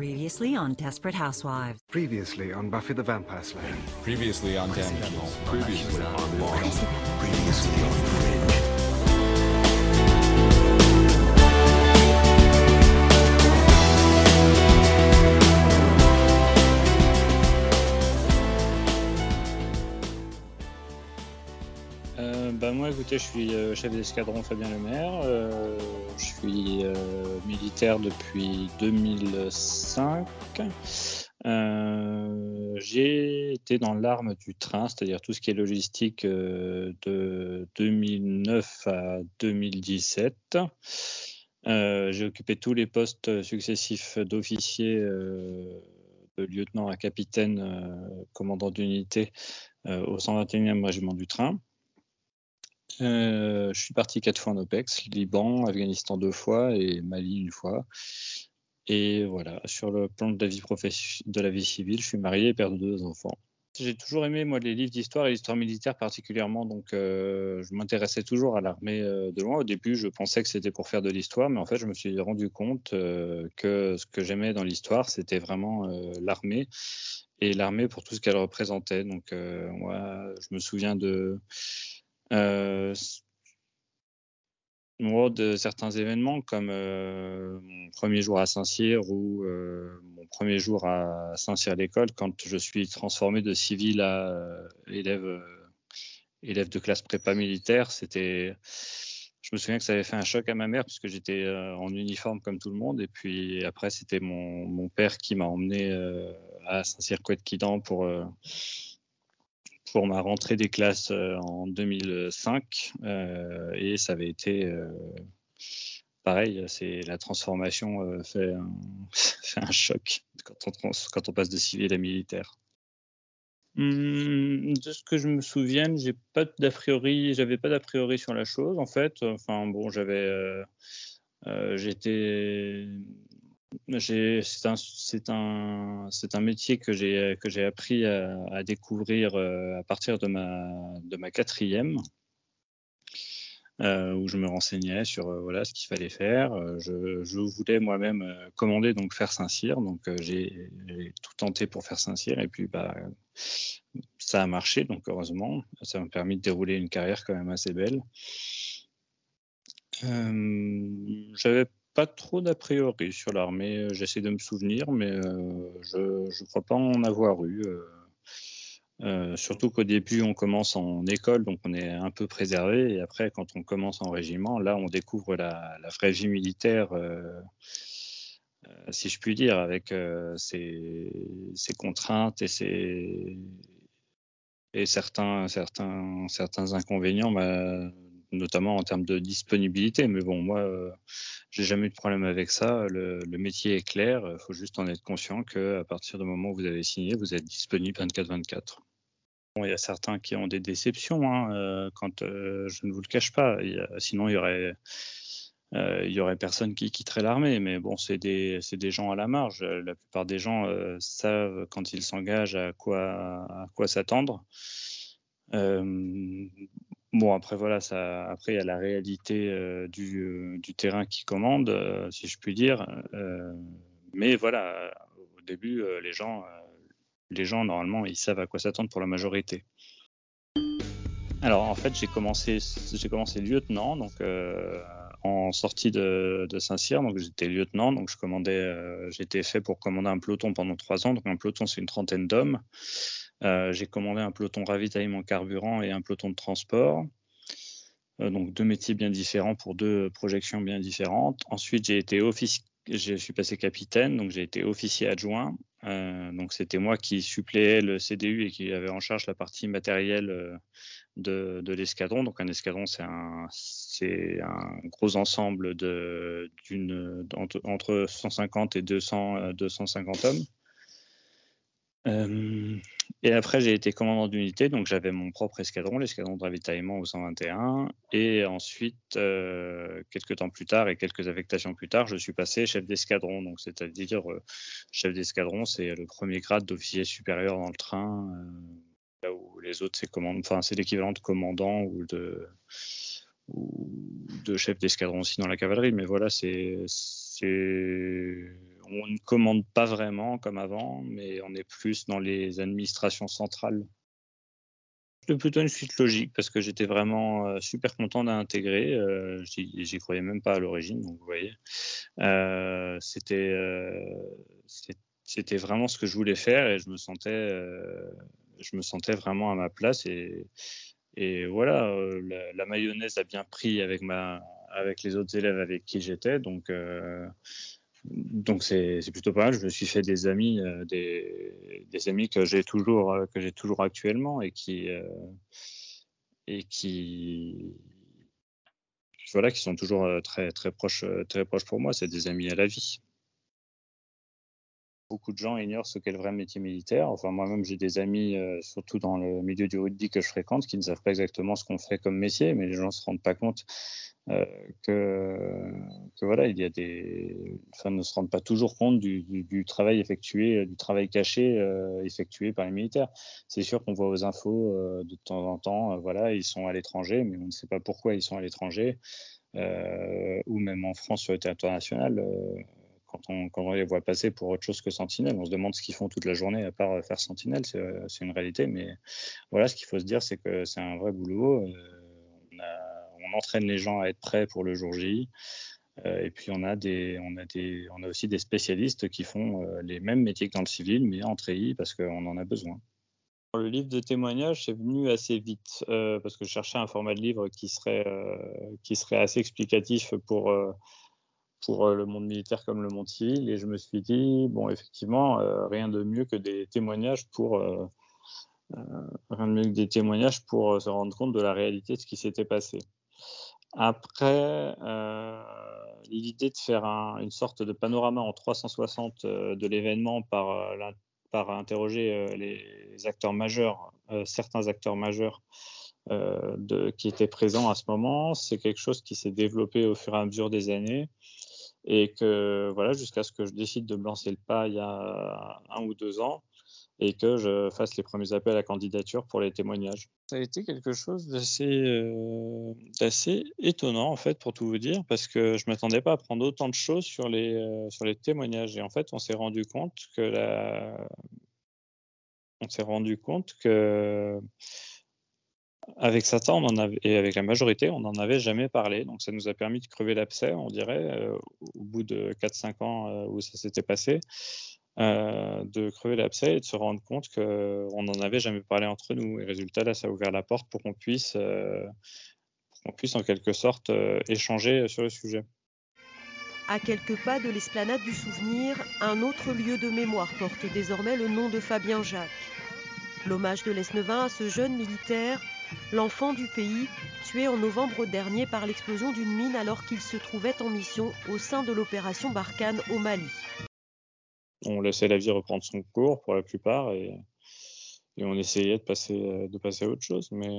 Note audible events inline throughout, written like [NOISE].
Previously on Desperate Housewives. Previously on Buffy the Vampire Slayer. Previously on Damages. Previously on Law. Previously on Fringe. Euh, moi, écoutez, je suis euh, chef d'escadron Fabien Lemaire. Euh, je suis euh, militaire depuis 2005. Euh, J'ai été dans l'arme du train, c'est-à-dire tout ce qui est logistique de 2009 à 2017. Euh, J'ai occupé tous les postes successifs d'officier, de lieutenant à capitaine, commandant d'unité au 121e régiment du train. Euh, je suis parti quatre fois en OPEX, Liban, Afghanistan deux fois et Mali une fois. Et voilà, sur le plan de la vie de la vie civile, je suis marié et père de deux enfants. J'ai toujours aimé moi les livres d'histoire et l'histoire militaire particulièrement, donc euh, je m'intéressais toujours à l'armée euh, de loin. Au début, je pensais que c'était pour faire de l'histoire, mais en fait, je me suis rendu compte que ce que j'aimais dans l'histoire, c'était vraiment l'armée et l'armée pour tout ce qu'elle représentait. Donc moi, je me souviens de moi, de certains événements comme euh, mon premier jour à Saint-Cyr ou euh, mon premier jour à Saint-Cyr à l'école quand je suis transformé de civil à euh, élève, euh, élève de classe prépa militaire, c'était je me souviens que ça avait fait un choc à ma mère puisque j'étais euh, en uniforme comme tout le monde. Et puis après c'était mon, mon père qui m'a emmené euh, à Saint-Cyr-Couette-Quidan pour euh, pour ma rentrée des classes euh, en 2005 euh, et ça avait été euh, pareil, c'est la transformation [LAUGHS] fait, un, choc quand on, quand on passe de civil à militaire. Hum, de ce que je me souvienne, j'ai pas d'a priori, j'avais pas d'a priori sur la chose en fait. Enfin bon, j'avais, j'étais, c'est un, métier que j'ai appris à, découvrir euh, à partir de ma quatrième, euh, où je me renseignais sur euh, voilà ce qu'il fallait faire. Je, voulais moi-même commander donc faire Saint-Cyr, donc j'ai tout tenté pour faire Saint-Cyr et puis bah ça a marché donc heureusement, ça m'a permis de dérouler une carrière quand même assez belle. J'avais pas trop d'a priori sur l'armée. euh, J'essaie de me souvenir, mais euh, je ne crois pas en avoir eu. euh. Surtout qu'au début, on commence en école, donc on est un peu préservé. Et après, quand on commence en régiment, là, on découvre la, vraie vie militaire, si je puis dire, avec ses, contraintes et, ses, et certains inconvénients, bah, notamment en termes de disponibilité. Mais bon, moi, euh, j'ai jamais eu de problème avec ça. Le, métier est clair. Il faut juste en être conscient qu'à partir du moment où vous avez signé, vous êtes disponible 24-24. Bon, il y a certains qui ont des déceptions, hein, euh, quand euh, je ne vous le cache pas. Sinon, il y aurait, euh, il y aurait personne qui quitterait l'armée. Mais bon, c'est des, gens à la marge. La plupart des gens savent quand ils s'engagent à quoi, s'attendre. Bon, après voilà, ça, après il y a la réalité euh, du, euh, du terrain qui commande, euh, si je puis dire. Mais voilà, au début, les gens, les gens normalement, ils savent à quoi s'attendre pour la majorité. Alors en fait, j'ai commencé, j'ai commencé lieutenant, donc en sortie de, de Saint-Cyr, donc j'étais lieutenant, donc je commandais, j'étais fait pour commander un peloton pendant trois ans, donc un peloton c'est une trentaine d'hommes. Euh, j'ai commandé un peloton ravitaillement carburant et un peloton de transport. Euh, donc deux métiers bien différents pour deux projections bien différentes. Ensuite, j'ai été officier, je suis passé capitaine, donc j'ai été officier adjoint. Euh, donc c'était moi qui suppléais le CDU et qui avait en charge la partie matérielle de, l'escadron. Donc un escadron, c'est un, gros ensemble de, entre, entre 150 et 200, euh, 250 hommes. Et après, j'ai été commandant d'unité, donc j'avais mon propre escadron, l'escadron de ravitaillement au 121. Et ensuite, euh, quelques temps plus tard et quelques affectations plus tard, je suis passé chef d'escadron. Donc, c'est-à-dire, euh, chef d'escadron, c'est le premier grade d'officier supérieur dans le train, euh, là où les autres, c'est enfin, l'équivalent de commandant ou de, ou de chef d'escadron aussi dans la cavalerie. Mais voilà, c'est, on ne commande pas vraiment comme avant, mais on est plus dans les administrations centrales. C'est plutôt une suite logique parce que j'étais vraiment euh, super content d'intégrer. Euh, J'y croyais même pas à l'origine, donc vous voyez. Euh, C'était vraiment ce que je voulais faire et je me sentais vraiment à ma place et, voilà, la, mayonnaise a bien pris avec avec les autres élèves avec qui j'étais. Donc, donc c'est plutôt pas mal. Je me suis fait des amis, euh, des, amis que j'ai toujours, euh, que j'ai toujours actuellement et qui, et qui, voilà, qui sont toujours très, très proches, très proches pour moi. C'est des amis à la vie beaucoup de gens ignorent ce qu'est le vrai métier militaire. Enfin, moi-même, j'ai des amis, surtout dans le milieu du rugby que je fréquente, qui ne savent pas exactement ce qu'on fait comme métier, mais les gens ne se rendent pas compte euh, que, voilà, il y a des, enfin, ne se rendent pas toujours compte du, travail effectué, du travail caché euh, effectué par les militaires. C'est sûr qu'on voit aux infos euh, de temps en temps, voilà, ils sont à l'étranger, mais on ne sait pas pourquoi ils sont à l'étranger, ou même en France sur le territoire national quand on, les voit passer pour autre chose que Sentinelle. On se demande ce qu'ils font toute la journée à part faire Sentinelle, c'est une réalité. Mais voilà, ce qu'il faut se dire, c'est que c'est un vrai boulot. on a on entraîne les gens à être prêts pour le jour J. Euh, et puis on a, des, on, a des, on a aussi des spécialistes qui font euh, les mêmes métiers que dans le civil, mais en treillis parce qu'on en a besoin. Le livre de témoignages c'est venu assez vite euh, parce que je cherchais un format de livre qui serait, qui serait assez explicatif pour, pour le monde militaire comme le monde civil. Et je me suis dit, bon, effectivement, rien de mieux que des témoignages pour rien de mieux que des témoignages pour se rendre compte de la réalité de ce qui s'était passé. Après, euh, l'idée de faire un, une sorte de panorama en 360 euh, de l'événement par, euh, par interroger euh, les acteurs majeurs, certains acteurs majeurs de, qui étaient présents à ce moment, c'est quelque chose qui s'est développé au fur et à mesure des années et que voilà jusqu'à ce que je décide de me lancer le pas il y a un ou deux ans et que je fasse les premiers appels à candidature pour les témoignages. Ça a été quelque chose d'assez euh, étonnant en fait pour tout vous dire parce que je m'attendais pas à prendre autant de choses sur les euh, sur les témoignages et en fait on s'est rendu compte que la on s'est rendu compte que avec Satan, et avec la majorité, on n'en avait jamais parlé. Donc, ça nous a permis de crever l'abcès, on dirait, euh, au bout de 4-5 ans euh, où ça s'était passé. Euh, de crever l'abcès et de se rendre compte qu'on n'en avait jamais parlé entre nous. Et résultat, là, ça a ouvert la porte pour qu'on puisse, qu'on puisse en quelque sorte échanger sur le sujet. À quelques pas de l'esplanade du souvenir, un autre lieu de mémoire porte désormais le nom de Fabien Jacques. L'hommage de l'Esnevin à ce jeune militaire, l'enfant du pays, tué en novembre dernier par l'explosion d'une mine alors qu'il se trouvait en mission au sein de l'opération Barkhane au Mali on laissait la vie reprendre son cours pour la plupart et, on essayait de passer, à autre chose. Mais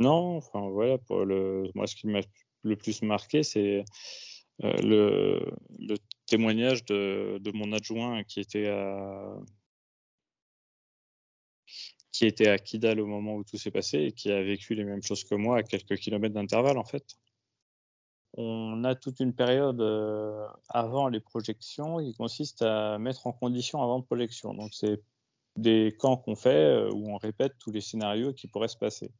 non, enfin voilà, moi ce qui m'a le plus marqué, c'est euh, le, le, témoignage de, de, mon adjoint qui était à qui était à Kidal au moment où tout s'est passé et qui a vécu les mêmes choses que moi à quelques kilomètres d'intervalle en fait on a toute une période euh, avant les projections qui consiste à mettre en condition avant de projection. Donc, c'est des camps qu'on fait euh, où on répète tous les scénarios qui pourraient se passer.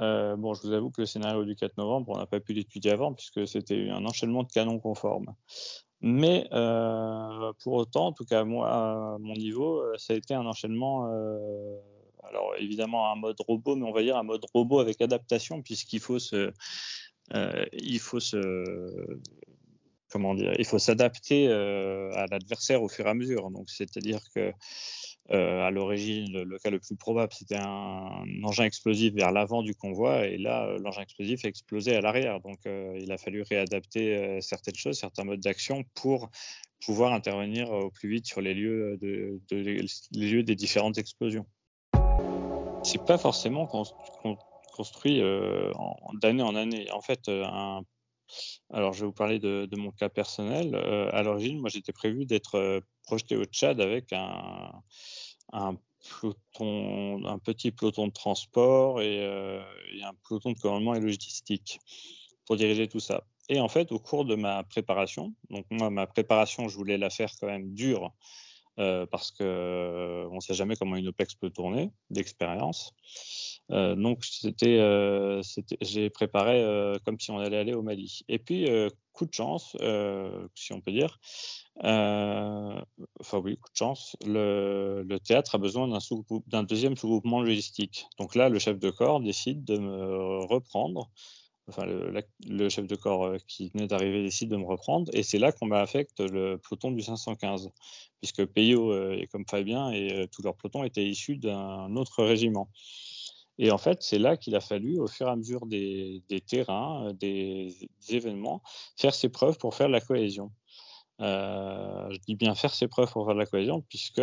Euh, bon, je vous avoue que le scénario du 4 novembre, on n'a pas pu l'étudier avant puisque c'était un enchaînement de canons conformes. Mais pour autant, en tout cas moi, à mon niveau, ça a été un enchaînement. Alors évidemment un mode robot, mais on va dire un mode robot avec adaptation puisqu'il faut se euh, il faut se comment dire, il faut s'adapter euh, à l'adversaire au fur et à mesure. Donc, c'est-à-dire que euh, à l'origine, le, cas le plus probable, c'était un, engin explosif vers l'avant du convoi, et là, l'engin explosif a explosé à l'arrière. Donc, il a fallu réadapter certaines choses, certains modes d'action pour pouvoir intervenir au plus vite sur les lieux, des différentes explosions. C'est pas forcément construit euh, d'année en année. En fait, euh, alors je vais vous parler de, mon cas personnel. Euh, à l'origine, moi j'étais prévu d'être projeté au Tchad avec un, petit peloton de transport et, un peloton de commandement et logistique pour diriger tout ça. et en fait, au cours de ma préparation, donc moi, ma préparation, je voulais la faire quand même dure, euh, parce que euh, ne sait jamais comment une OPEX peut tourner d'expérience. Euh, donc j'ai préparé comme si on allait aller au Mali. Et puis coup de chance, si on peut dire. enfin oui, coup de chance. Le, le théâtre a besoin d'un, d'un deuxième sous-groupement logistique. Donc là, le chef de corps décide de me reprendre enfin le, chef de corps euh, qui venait d'arriver décide de me reprendre, et c'est là qu'on m'affecte le peloton du 515, puisque Peyo euh, et comme Fabien et euh, tout leur peloton étaient issus d'un autre régiment. Et en fait, c'est là qu'il a fallu, au fur et à mesure des, terrains, des, événements, faire ses preuves pour faire la cohésion. Je dis bien faire ses preuves pour faire la cohésion, puisque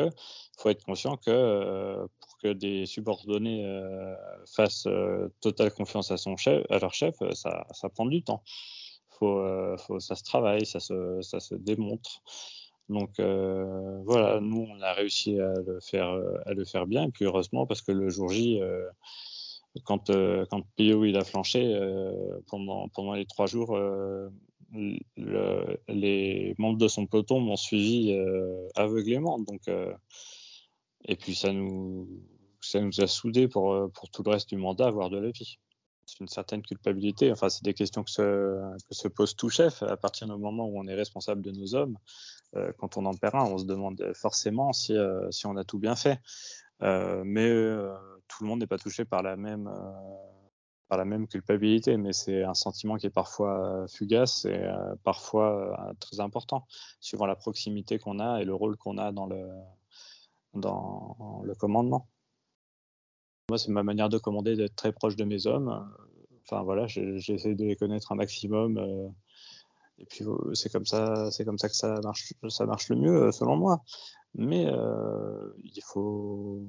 faut être conscient que des subordonnés euh, fassent euh, totale confiance à, son chef, à leur chef, euh, ça, ça prend du temps. Faut, faut, ça se travaille, ça se, ça se démontre. Donc voilà, nous on a réussi à le faire, à le faire bien. Et puis heureusement parce que le jour J, quand quand PO il a flanché pendant pendant les trois jours, les membres de son peloton m'ont suivi aveuglément. Donc et puis ça nous a soudés pour, euh, pour tout le reste du mandat, voire de la vie. C'est une certaine culpabilité. Enfin, c'est des questions que se, que se pose tout chef à partir du moment où on est responsable de nos hommes. Euh, quand on en perd un, on se demande forcément euh, si on a tout bien fait. mais tout le monde n'est pas touché par la même par la même culpabilité, mais c'est un sentiment qui est parfois fugace et parfois très important, suivant la proximité qu'on a et le rôle qu'on a dans le, commandement. Moi, c'est ma manière de commander d'être très proche de mes hommes. Enfin voilà, j'essaie de les connaître un maximum. Euh, et puis euh, c'est comme ça, c'est comme ça que ça marche, ça marche le mieux selon moi. Mais euh, il faut,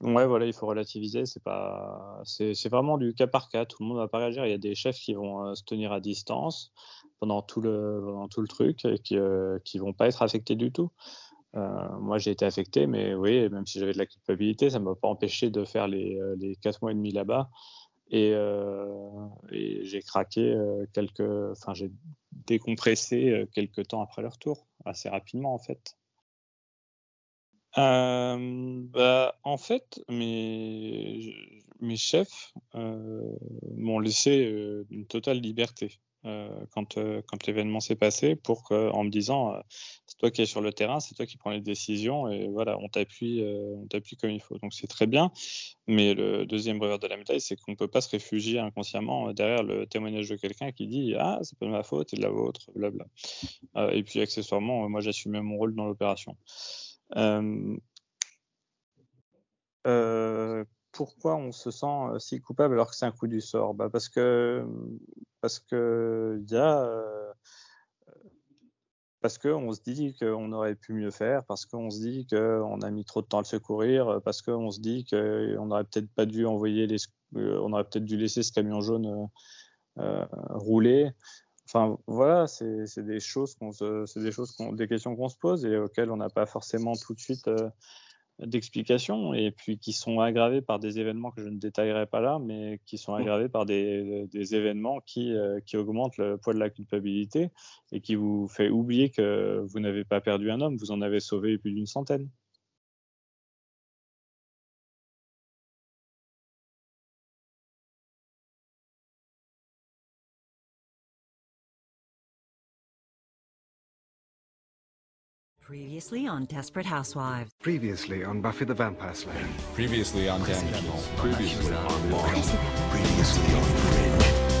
ouais voilà, il faut relativiser. C'est pas, vraiment du cas par cas. Tout le monde va pas réagir. Il y a des chefs qui vont se tenir à distance pendant tout le, pendant tout le truc et qui, qui vont pas être affectés du tout. Euh, moi, j'ai été affecté, mais oui, même si j'avais de la culpabilité, ça ne m'a pas empêché de faire les, euh, les 4 mois et demi là-bas. Et, euh, et j'ai craqué quelques. Enfin, j'ai décompressé quelques temps après le retour, assez rapidement en fait. Bah, en fait, mes, chefs m'ont laissé une totale liberté. Euh, quand, euh, l'événement s'est passé pour que, en me disant euh, c'est toi qui es sur le terrain, c'est toi qui prends les décisions et voilà, on t'appuie, on t'appuie comme il faut. Donc c'est très bien. Mais le deuxième revers de la médaille, c'est qu'on ne peut pas se réfugier inconsciemment derrière le témoignage de quelqu'un qui dit ah c'est pas de ma faute, c'est de la vôtre, blabla. et puis accessoirement, moi j'assumais mon rôle dans l'opération. Euh, pourquoi on se sent euh, si coupable alors que c'est un coup du sort? Bah Parce que parce que y a euh, parce qu'on se dit qu'on aurait pu mieux faire, parce qu'on se dit qu'on a mis trop de temps à le secourir, parce qu'on se dit qu'on n'aurait peut-être pas dû envoyer les, euh, on aurait peut-être dû laisser ce camion jaune rouler. Enfin voilà, c'est des choses qu'on c'est des choses des questions qu'on se pose et auxquelles on n'a pas forcément tout de suite d'explications et puis qui sont aggravés par des événements que je ne détaillerai pas là, mais qui sont mmh. aggravés par des, des événements qui, euh, qui augmentent le poids de la culpabilité et qui vous fait oublier que vous n'avez pas perdu un homme, vous en avez sauvé plus d'une centaine. Previously on Desperate Housewives. Previously on Buffy the Vampire Slayer. Previously on Damage Previously on Previously on Fringe.